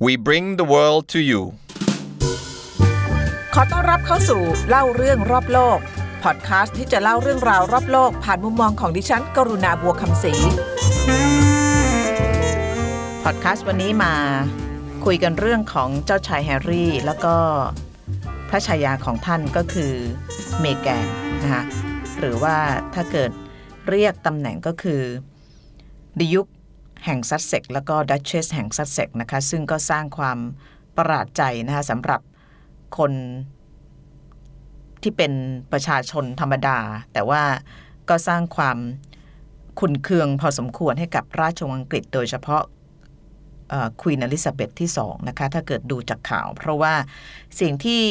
We bring the world to you ขอต้อนรับเข้าสู่เล่าเรื่องรอบโลก พอดคาสต์ที่จะเล่าเรื่องราวรอบโลก ผ่านมุมมองของดิฉัน กรุณาบัวคำศรี พอดคาสต์วันนี้มาคุยกันเรื่องของเจ้าชายแฮร์รี่ แล้วก็พระชายาของท่านก็คือเมแกนนะคะหรือว่าถ้าเกิดเรียกตำแหน่งก็คือดยุกแห่งซัสเซกส์แล้วก็ดัชเชสแห่งซัสเซกส์นะคะซึ่งก็สร้างความประหลาดใจนะคะสำหรับคนที่เป็นประชาชนธรรมดา แต่ว่าก็สร้างความขุ่นเคืองพอสมควรให้กับราชวงศ์อังกฤษ โดยเฉพาะควีนเอลิซาเบธที่สองนะคะถ้าเกิดดูจากข่าว เพราะว่าสิ่งที่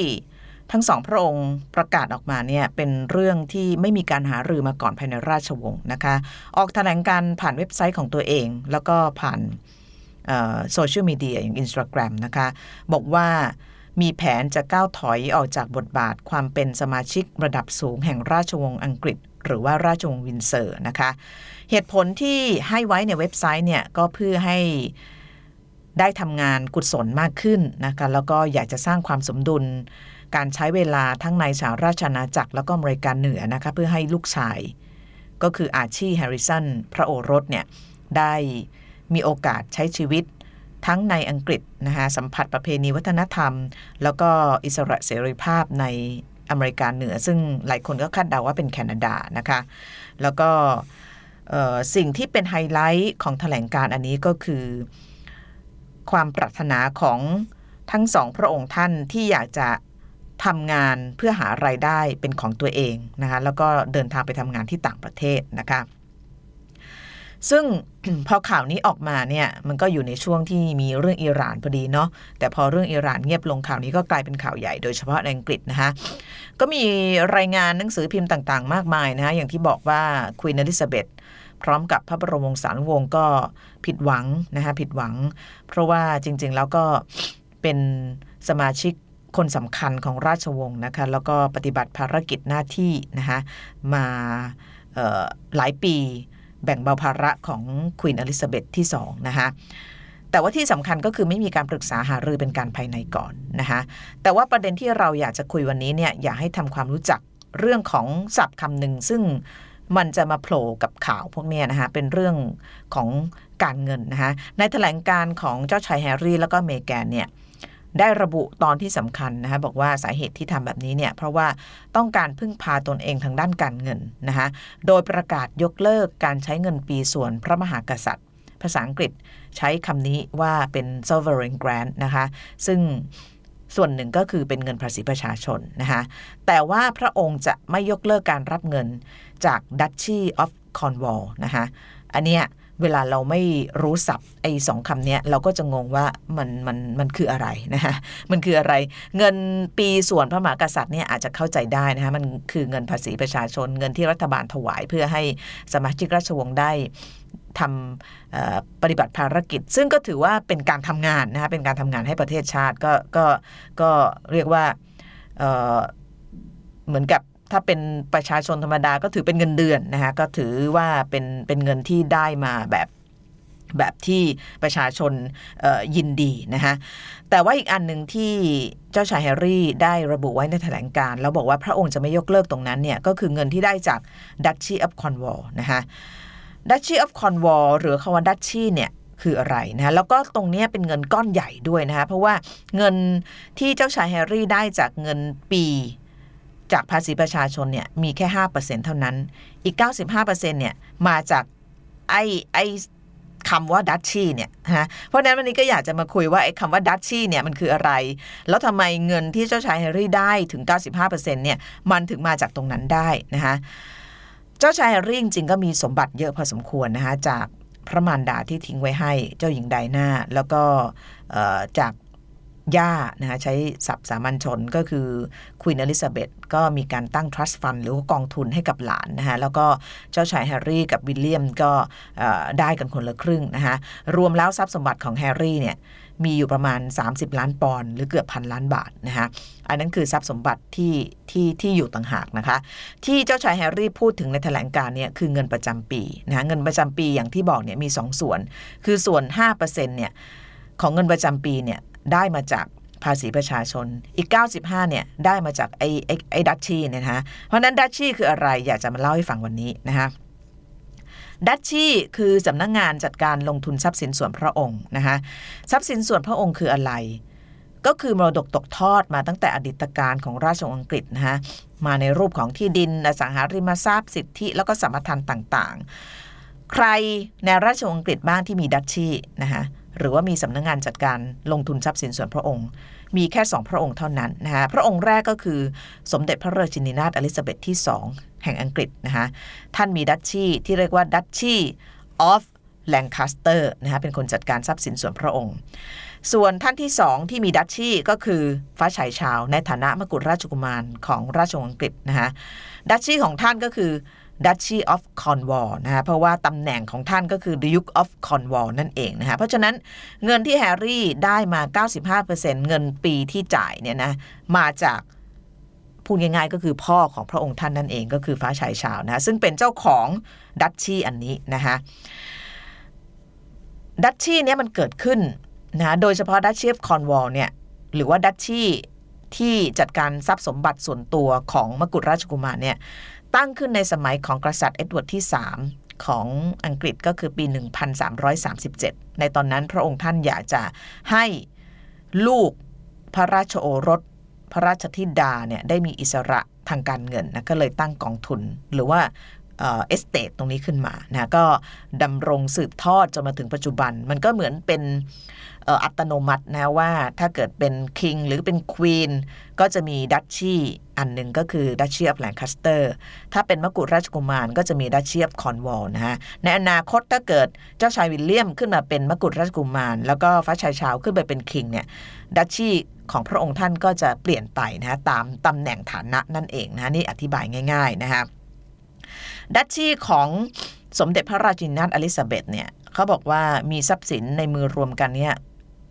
ทั้งสองพระองค์ประกาศออกมาเนี่ยเป็นเรื่องที่ไม่มีการหารือมาก่อนภายในราชวงศ์นะคะ ออกแถลงการณ์ผ่านเว็บไซต์ของตัวเอง แล้วก็ผ่านโซเชียลมีเดียอย่าง Instagram นะคะ บอกว่ามีแผนจะก้าวถอยออกจากบทบาทความเป็นสมาชิกระดับสูงแห่งราชวงศ์อังกฤษ หรือว่าราชวงศ์วินด์เซอร์นะคะ เหตุผลที่ให้ไว้ในเว็บไซต์เนี่ยก็เพื่อให้ได้ทำงานกุศลมากขึ้นนะคะแล้วก็อยากจะสร้างความสมดุล การใช้เวลาทั้งในสหราชอาณาจักรแล้วก็อเมริกาเหนือนะคะเพื่อให้ลูกชาย ก็คืออาร์ชีแฮร์ริสันพระโอรสเนี่ยได้มีโอกาสใช้ชีวิตทั้งในอังกฤษนะคะสัมผัสประเพณีวัฒนธรรม แล้วก็อิสระเสรีภาพในอเมริกาเหนือ ซึ่งหลายคนก็คาดเดาว่าเป็นแคนาดานะคะ แล้วก็สิ่งที่เป็นไฮไลท์ของแถลงการณ์อันนี้ก็คือ ความปรารถนาของทั้งสองพระองค์ท่านที่อยากจะ ทำงานเพื่อหาไรายได้เป็นของตัวเองนะคะแล้วก็เดินทางไปทำงานที่ต่างประเทศนะคะซึ่งพอข่าวนี้ออกมาเนี่ยมันก็อยู่ในช่วงที่มีเรื่องอิหร่านพอดีเนาะแต่พอเรื่องอิหร่านเงียบลงข่าวนี้ก็กลายเป็นข่าวใหญ่โดยเฉพาะในอังกฤษนะคะก็มีรายงานหนังสือพิมพ์ต่างๆ มากมายนะคะอย่างที่บอกว่าควีนอลิซาเบธพร้อมกับพระบรมวงศานุวงศ์ก็ผิดหวังนะคะผิดหวัง เพราะว่าจริงๆแล้วก็เป็นสมาชิก คนสำคัญของราชวงศ์นะคะแล้วก็ปฏิบัติภารกิจหน้าที่นะคะมาหลายปีแบ่งเบาภาระของควีนอลิซาเบธที่2นะคะแต่ว่าที่สำคัญก็คือไม่มีการปรึกษาหารือเป็นการภายในก่อนนะคะแต่ว่าประเด็นที่เราอยากจะคุยวันนี้เนี่ยอยากให้ทำความรู้จักเรื่องของศัพท์คำหนึ่งซึ่งมันจะมาโผล่กับข่าวพวกนี้นะคะเป็นเรื่องของการเงินนะคะในแถลงการของเจ้าชายแฮร์รี่แล้วก็เมแกนเนี่ย ได้ระบุตอนที่สำคัญนะคะบอกว่าสาเหตุที่ทำแบบนี้เนี่ยเพราะว่าต้องการพึ่งพาตนเองทางด้านการเงินนะคะโดยประกาศยกเลิกการใช้เงินปีส่วนพระมหากษัตริย์ ภาษาอังกฤษใช้คำนี้ว่าเป็น sovereign grant นะคะซึ่งส่วนหนึ่งก็คือเป็นเงินภาษีประชาชนนะคะแต่ว่าพระองค์จะไม่ยกเลิกการรับเงินจาก Duchy of Cornwall นะคะอันเนี้ย เวลาเราไม่รู้ศัพท์ไอ้สองคำนี้เราก็จะงงว่ามันมันมันคืออะไรนะคะมันคืออะไร เงินปีส่วนพระมหากษัตริย์เนี่ยอาจจะเข้าใจได้นะคะมันคือเงินภาษีประชาชน เงินที่รัฐบาลถวายเพื่อให้สมาชิกราชวงศ์ได้ทำปฏิบัติภารกิจ ซึ่งก็ถือว่าเป็นการทำงานนะคะเป็นการทำงานให้ประเทศชาติก็ก็ก็เรียกว่าเหมือนกับ ถ้าเป็นประชาชนธรรมดาก็ถือเป็นเงินเดือนนะคะก็ถือว่าเป็นเป็นเงินที่ได้มาแบบแบบที่ประชาชนยินดีนะคะแต่ว่าอีกอันหนึ่งที่เจ้าชายแฮร์รี่ได้ระบุไว้ในแถลงการ แล้วบอกว่าพระองค์จะไม่ยกเลิกตรงนั้นเนี่ยก็คือเงินที่ได้จาก Duchy of Cornwall นะคะ Duchy of Cornwall หรือคำว่า Duchy เนี่ยคืออะไรนะแล้วก็ตรงนี้เป็นเงินก้อนใหญ่ด้วยนะคะเพราะว่าเงินที่เจ้าชายแฮร์รี่ได้จากเงินปี จากภาษีประชาชนเนี่ยมีแค่ห้าเปอร์เซ็นต์เท่านั้น อีกเก้าสิบห้าเปอร์เซ็นต์เนี่ยมาจากไอ้ไอ้คำว่า duchy เนี่ยฮะเพราะนั้นวันนี้ก็อยากจะมาคุยว่าไอ้คำว่า duchy เนี่ยมันคืออะไร แล้วทำไมเงินที่เจ้าชายแฮร์รี่ได้ถึง 95%เนี่ยมันถึงมาจากตรงนั้นได้นะคะเจ้าชายแฮร์รี่จริงๆก็มีสมบัติเยอะพอสมควรนะคะจากพระมารดาที่ทิ้งไว้ให้เจ้าหญิงไดอานาแล้วก็จาก ย่านะคะใช้ศัพท์สามัญชนก็คือควีนเอลิซาเบธก็มีการตั้ง trust fund หรือว่ากองทุนให้กับหลานนะคะแล้วก็เจ้าชายแฮร์รี่กับวิลเลียมก็ได้กันคนละครึ่งนะคะรวมแล้วทรัพย์สมบัติของแฮร์รี่เนี่ยมีอยู่ประมาณ 30 ล้านปอนด์หรือเกือบพันล้านบาทนะคะอันนั้นคือทรัพย์สมบัติที่ที่ที่อยู่ต่างหากนะคะ ที่เจ้าชายแฮร์รี่พูดถึงในแถลงการเนี่ยคือเงินประจำปีนะะเงินประจำปีอย่างที่บอกเนี่ยมี 2 ส่วน คือส่วน5%เนี่ยของเงินประจำปีเนี่ย ได้มาจากภาษีประชาชนอีก 95 เนี่ย ได้มาจากไอ้ไอ้ไอ้ดัชชีเนี่ยนะเพราะนั้นดัชชีคืออะไรอยากจะมาเล่าให้ฟังวันนี้นะคะดัชชีคือสำนักงงานจัดการลงทุนทรัพย์สินส่วนพระองค์นะคะทรัพย์สินส่วนพระองค์คืออะไร ก็คือมรดกตกทอดมาตั้งแต่อดีตการของราชวงศ์อังกฤษนะคะมาในรูปของที่ดินอสังหาริมทรัพย์สิทธิ แล้วก็สมปทานต่างๆ ใครในราชวงศ์อังกฤษบ้างที่มีดัชชีนะคะ หรือว่ามีสำนักงงานจัดการลงทุนทรัพย์สินส่วนพระองค์ มีแค่สองพระองค์เท่านั้นนะคะพระองค์แรกก็คือสมเด็จพระราชินีนาถอลิซาเบธที่ 2 แห่งอังกฤษนะคะท่านมีดัชชีที่เรียกว่าดัชชี of Lancaster นะคะเป็นคนจัดการทรัพย์สินส่วนพระองค์ ส่วนท่านที่สองที่มีดัชชีก็คือฟ้าฉายชาวในฐานะมกุฎราชกุมารของราชวงศ์อังกฤษนะคะดัชชีของท่านก็คือ Duchy of Cornwall นะคะเพราะว่าตำแหน่งของท่านก็คือ Duke of Cornwall นั่นเองนะคะเพราะฉะนั้นเงินที่แฮร์รี่ได้มา 95%เงินปีที่จ่ายเนี่ยนะมาจากพูดง่ายๆก็คือพ่อของพระองค์ท่านนั่นเองก็คือฟ้าชายชาวนะซึ่งเป็นเจ้าของดัชชีอันนี้นะคะduchy เนี้ยมันเกิดขึ้นนะโดยเฉพาะ Duchy of Cornwall เนี่ยหรือว่า duchy ที่จัดการทรัพย์สมบัติส่วนตัวของมกุฎราชกุมารเนี่ย ตั้งขึ้นในสมัยของกษัตริย์เอ็ดเวิร์ดที่ 3 ของอังกฤษก็คือปี 1337 ในตอนนั้นพระองค์ท่านอยากจะให้ลูกพระราชโอรส พระราชธิดาเนี่ยได้มีอิสระทางการเงินนะก็เลยตั้งกองทุน หรือว่า estate ตรงนี้ขึ้นมานะก็ดำรงสืบทอดจนมาถึงปัจจุบัน มันก็เหมือนเป็นอัตโนมัตินะว่าถ้าเกิดเป็น king หรือเป็น queen ก็จะมี duchy อันหนึ่งก็คือ Duchy of Lancaster ถ้าเป็นมกุฎราชกุมารก็จะมี Duchy of Cornwall นะฮะในอนาคตถ้าเกิดเจ้าชายวิลเลียมขึ้นมาเป็นมกุฎราชกุมาร แล้วก็ฟ้าชายชาร์ลส์ขึ้นไปเป็น king เนี่ย duchy ของพระองค์ท่านก็จะเปลี่ยนไปนะฮะตามตำแหน่งฐานะนั่นเองนะนี่อธิบายง่าย ๆ นะฮะ ดัชชีของสมเด็จพระราชินีนาถอลิซาเบธเนี่ยเขาบอกว่ามีทรัพย์สินในมือรวมกันเนี่ย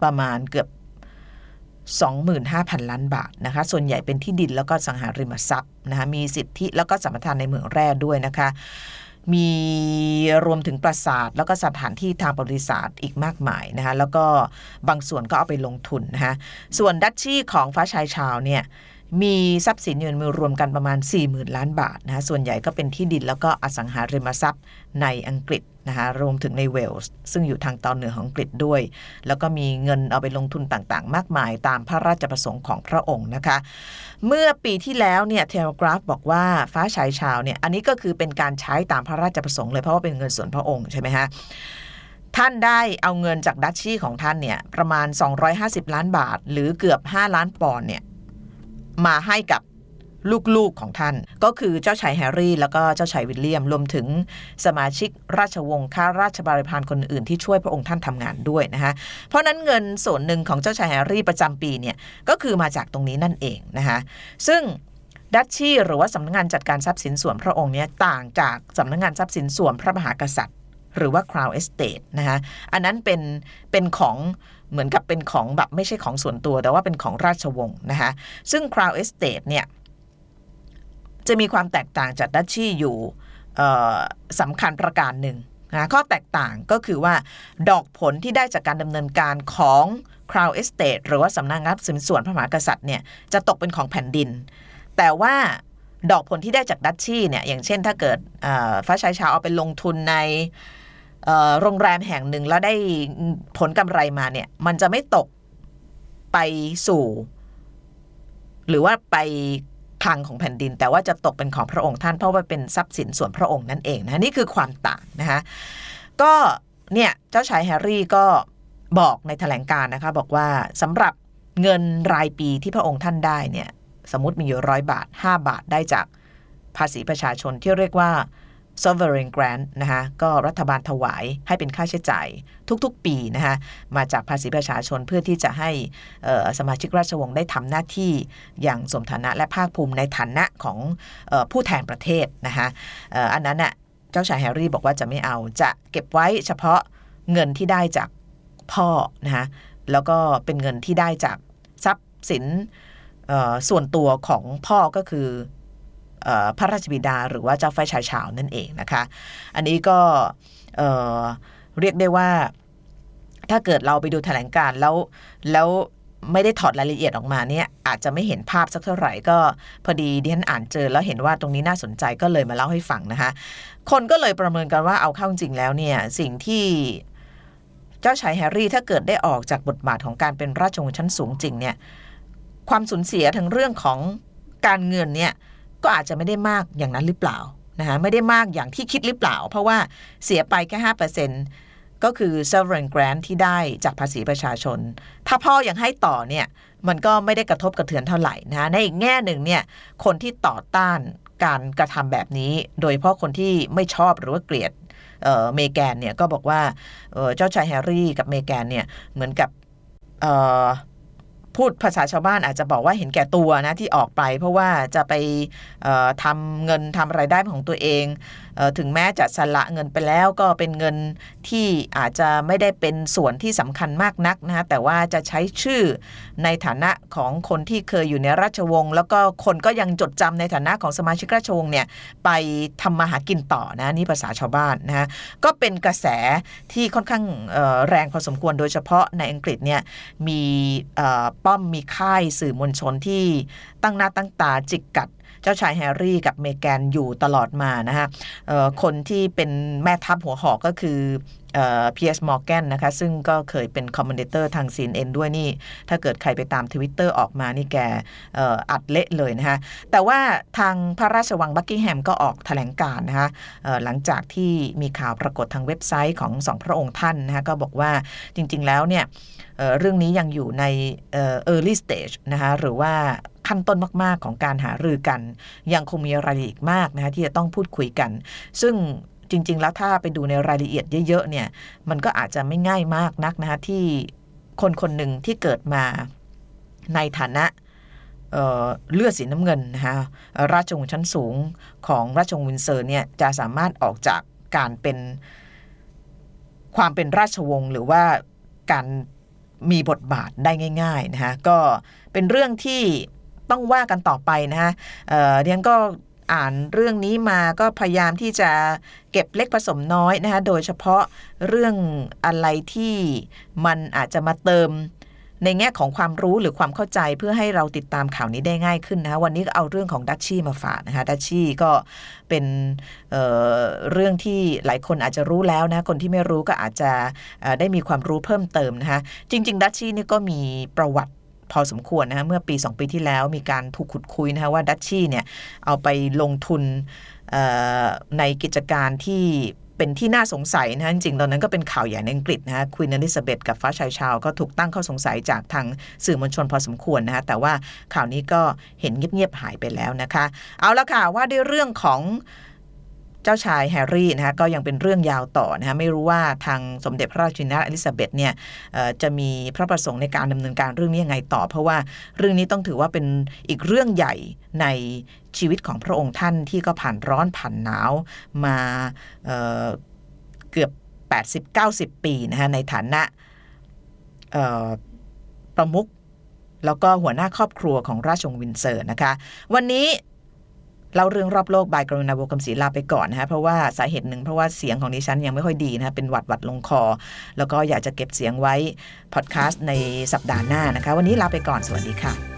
ประมาณเกือบ 25,000 ล้านบาทนะคะ ส่วนใหญ่เป็นที่ดินแล้วก็สังหาริมทรัพย์นะคะมีสิทธิแล้วก็สัมปทานในเมืองแร่ด้วยนะคะ มีรวมถึงปราสาท แล้วก็สถานที่ทางประวัติศาสตร์อีกมากมายนะคะ แล้วก็บางส่วนก็เอาไปลงทุนนะคะส่วนดัชชีของฟ้าชายชาวเนี่ย มีทรัพย์สินอยู่ในมือรวมกันประมาณ 40,000 ล้านบาทนะคะส่วนใหญ่ก็เป็นที่ดินแล้วก็อสังหาริมทรัพย์ในอังกฤษนะคะรวมถึงในเวลส์ซึ่งอยู่ทางตอนเหนือของอังกฤษด้วย แล้วก็มีเงินเอาไปลงทุนต่างๆ มากมายตามพระราชประสงค์ของพระองค์นะคะ เมื่อปีที่แล้วเนี่ยเทเลกราฟบอกว่าฟ้าฉายชาวเนี่ยอันนี้ก็คือเป็นการใช้ตามพระราชประสงค์เลยเพราะว่าเป็นเงินส่วนพระองค์ใช่ไหมฮะท่านได้เอาเงินจากดัชชีของท่านเนี่ยประมาณ 250 ล้านบาท หรือเกือบ 5 ล้านปอนด์เนี่ย มาให้กับลูกๆของท่าน ก็คือเจ้าชายแฮร์รี่ แล้วก็เจ้าชายวิลเลียม รวมถึงสมาชิกราชวงศ์ข้าราชบริพารคนอื่นที่ช่วยพระองค์ท่านทำงานด้วยนะคะเพราะนั้นเงินส่วนหนึ่งของเจ้าชายแฮร์รี่ประจำปีเนี่ยก็คือมาจากตรงนี้นั่นเองนะคะซึ่ง duchy หรือว่าสำนักงานจัดการทรัพย์สินส่วนพระองค์เนี่ยต่างจากสำนักงานทรัพย์สินส่วนพระมหากษัตริย์ หรือว่า Crown Estate นะคะอันนั้นเป็นเป็นของ เหมือนกับเป็นของแบบไม่ใช่ของส่วนตัว แต่ว่าเป็นของราชวงศ์นะคะซึ่ง Crown Estate เนี่ยจะมีความแตกต่างจากดัชชีอยู่สำคัญประการหนึ่งนะข้อแตกต่างก็คือว่าดอกผลที่ได้จากการดำเนินการของ Crown Estate หรือว่าสำนักงานสินส่วนพระมหากษัตริย์เนี่ยจะตกเป็นของแผ่นดิน แต่ว่าดอกผลที่ได้จากดัชชีเนี่ยอย่างเช่นถ้าเกิดฟ้าชายชาวเอาไปลงทุนใน โรงแรมแห่งหนึ่งแล้วได้ผลกำไรมาเนี่ย มันจะไม่ตกไปสู่ หรือว่าไปคลังของแผ่นดิน แต่ว่าจะตกเป็นของพระองค์ท่านเพราะว่าเป็นทรัพย์สินส่วนพระองค์นั่นเองนะนี่คือความต่างนะคะก็เนี่ยเจ้าชายแฮร์รี่ก็บอกในแถลงการนะคะ บอกว่าสำหรับเงินรายปีที่พระองค์ท่านได้เนี่ย สมมติมีอยู่ร้อยบาท 5 บาทได้จากภาษีประชาชนที่เรียกว่า sovereign grant นะคะก็รัฐบาลถวายให้เป็นค่าใช้จ่ายทุกๆ ปีนะคะมาจากภาษีประชาชนเพื่อที่จะให้สมาชิกราชวงศ์ได้ทำหน้าที่อย่างสมฐานะและภาคภูมิในฐานะของผู้แทนประเทศนะคะอันนั้นน่ะเจ้าชายแฮร์รี่บอกว่าจะไม่เอาจะเก็บไว้เฉพาะเงินที่ได้จากพ่อนะคะแล้วก็เป็นเงินที่ได้จากทรัพย์สินส่วนตัวของพ่อก็คือ พระราชบิดา หรือว่าเจ้าไฟชายชาวนั่นเองนะคะ อันนี้ก็เรียกได้ว่าถ้าเกิดเราไปดูแถลงการ์แล้วแล้วไม่ได้ถอดรายละเอียดออกมาเนี่ยอาจจะไม่เห็นภาพสักเท่าไหร่ก็พอดีดิฉันอ่านเจอแล้วเห็นว่าตรงนี้น่าสนใจก็เลยมาเล่าให้ฟังนะคะ คนก็เลยประเมินกันว่าเอาเข้าจริงแล้วเนี่ยสิ่งที่เจ้าชายแฮร์รี่ถ้าเกิดได้ออกจากบทบาทของการเป็นราชวงศ์ชั้นสูงจริงเนี่ยความสูญเสียทั้งเรื่องของการเงินเนี่ย ก็อาจจะไม่ได้มากอย่างนั้นหรือเปล่านะคะไม่ได้มากอย่างที่คิดหรือเปล่า เพราะว่าเสียไปแค่ห้าเปอร์เซ็นต์ก็คือ sovereign grant ที่ได้จากภาษีประชาชน ถ้าพ่อยังให้ต่อเนี่ยมันก็ไม่ได้กระทบกระเทือนเท่าไหร่นะในอีกแง่หนึ่งเนี่ยคนที่ต่อต้านการกระทำแบบนี้ โดยเฉพาะคนที่ไม่ชอบหรือว่าเกลียดเมแกนเนี่ยก็บอกว่าเจ้าชายแฮร์รี่กับเมแกนเนี่ยเหมือนกับ พูดภาษาชาวบ้านอาจจะบอกว่าเห็นแก่ตัวนะที่ออกไป เพราะว่าจะไปทำเงินทำไรายได้ของตัวเองถึงแม้จะสละเงินไปแล้วก็เป็นเงินที่อาจจะไม่ได้เป็นส่วนที่สำคัญมากนักนะะแต่ว่าจะใช้ชื่อในฐานะของคนที่เคยอยู่ในราชวงศ์แล้วก็คนก็ยังจดจำในฐานะของสมาชิกราชวงศ์เนี่ยไปทำมาหากินต่อนะนี่ภาษาชาวบ้านนะฮะก็เป็นกระแสที่ค่อนข้างแรงพอสมควรโดยเฉพาะในอังกฤษเนี่ยมีป้อมมีค่ายสื่อมวลชนที่ตั้งหน้าตั้งตาจิกกัดเจ้าชายแฮร์รี่กับเมแกนอยู่ตลอดมานะฮะคนที่เป็นแม่ทัพหัวหอกก็คือ Piers Morgan นะคะซึ่งก็เคยเป็น commentator ทาง CNN ด้วยนี่ ถ้าเกิดใครไปตาม Twitter ออกมานี่แกอัดเละเลยนะคะแต่ว่าทางพระราชวังบักกิงแฮมก็ออกแถลงการณ์นะคะหลังจากที่มีข่าวปรากฏทางเว็บไซต์ของสองพระองค์ท่านนะคะก็บอกว่าจริง ๆ แล้วเนี่ยเรื่องนี้ยังอยู่ใน early stage นะคะหรือว่าขั้นต้นมาก ๆ ของการหารือกัน ยังคงมีรายละเอียดมากนะคะที่จะต้องพูดคุยกัน ซึ่ง จริง ๆ แล้วถ้าไปดูในรายละเอียดเยอะๆเนี่ยมันก็อาจจะไม่ง่ายมากนักนะคะที่คนคนหนึ่งที่เกิดมาในฐานะเเลือดสีน้ำเงินนะคะราชวงศ์ชั้นสูงของราชวงศ์วินเซอร์เนี่ยจะสามารถออกจากการเป็นความเป็นราชวงศ์หรือว่าการมีบทบาทได้ง่าย ๆนะคะก็เป็นเรื่องที่ต้องว่ากันต่อไปนะฮะเดียนก็ อ่านเรื่องนี้มาก็พยายามที่จะเก็บเล็กผสมน้อยนะคะโดยเฉพาะเรื่องอะไรที่มันอาจจะมาเติมในแง่ของความรู้หรือความเข้าใจเพื่อให้เราติดตามข่าวนี้ได้ง่ายขึ้นนะคะวันนี้ก็เอาเรื่องของดัชชี่มาฝากนะคะดัชชี่ก็เป็นเเรื่องที่หลายคนอาจจะรู้แล้วนะคนที่ไม่รู้ก็อาจจะได้มีความรู้เพิ่มเติมนะคะจริง ๆ ดัชชี่นี่ก็มีประวัติ พอสมควรนะคะเมื่อปี 2 ปีที่แล้วมีการถูกขุดคุยนะคะว่าดัชชี่เนี่ยเอาไปลงทุนในกิจการที่เป็นที่น่าสงสัยนะจริงๆตอนนั้นก็เป็นข่าวใหญ่ในอังกฤษนะฮะควีนอลิซาเบธกับฟ้าชายชาว ก็ถูกตั้งข้อสงสัยจากทางสื่อมวลชนพอสมควรนะฮะแต่ว่าข่าวนี้ก็เห็นเงียบๆหายไปแล้วนะคะ เอาละค่ะว่าด้วยเรื่องของ เจ้าชายแฮร์รี่นะคะก็ยังเป็นเรื่องยาวต่อนะคะไม่รู้ว่าทางสมเด็จพระราชินีนาถอลิซาเบธเนี่ยจะมีพระประสงค์ในการดำเนินการเรื่องนี้ยังไงต่อ เพราะว่าเรื่องนี้ต้องถือว่าเป็นอีกเรื่องใหญ่ในชีวิตของพระองค์ท่านที่ก็ผ่านร้อนผ่านหนาวมาเเกือบ 80-90 ปีนะคะในฐานะประมุขแล้วก็หัวหน้าครอบครัวของราชวงศ์วินเซอร์นะคะ วันนี้ เล่าเรื่องรอบโลกบายกรุณาโบกมศรีลาไปก่อนนะคะเพราะว่าสาเหตุหนึ่งเพราะว่าเสียงของดิฉันยังไม่ค่อยดีนะะเป็นหวัดหวัดลงคอ แล้วก็อยากจะเก็บเสียงไว้พอดแคสต์ในสัปดาห์หน้านะคะ วันนี้ลาไปก่อนสวัสดีค่ะ